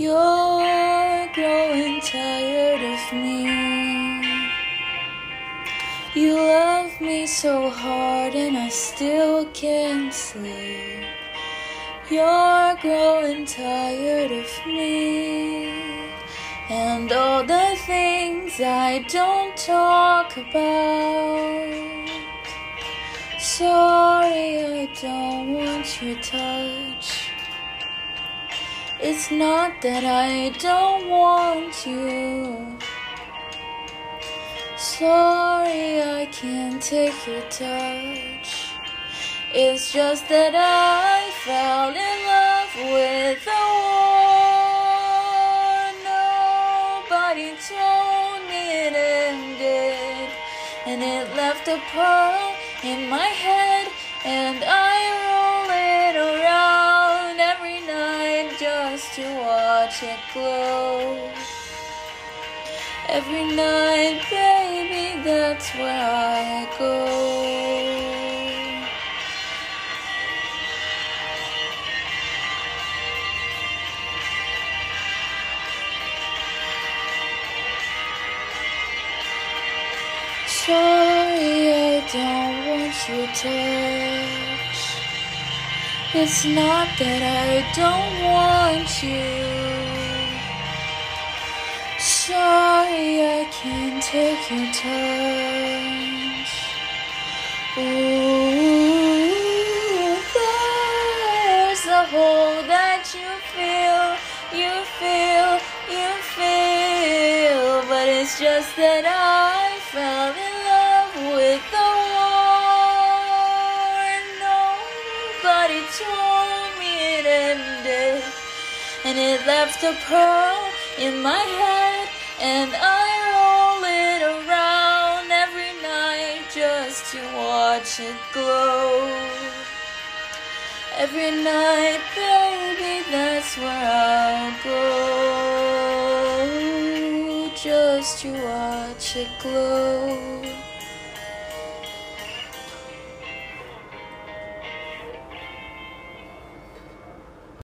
You're growing tired of me. You love me so hard and I still can't sleep. You're growing tired of me and all the things I don't talk about. Sorry, I don't want your touch. It's not that I don't want you. Sorry, I can't take your touch. It's just that I fell in love with a war. Nobody told me it ended, and it left a pearl in my head, and I to watch it glow. Every night, baby, that's where I go. Sorry, I don't want your touch. It's not that I don't want you. Sorry, I can't take your touch. Ooh, there's a hole that you feel, you feel, you feel, but it's just that I fell in Nobody told me it ended, and it left a pearl in my head, and I roll it around every night just to watch it glow. Every night, baby, that's where I'll go just to watch it glow.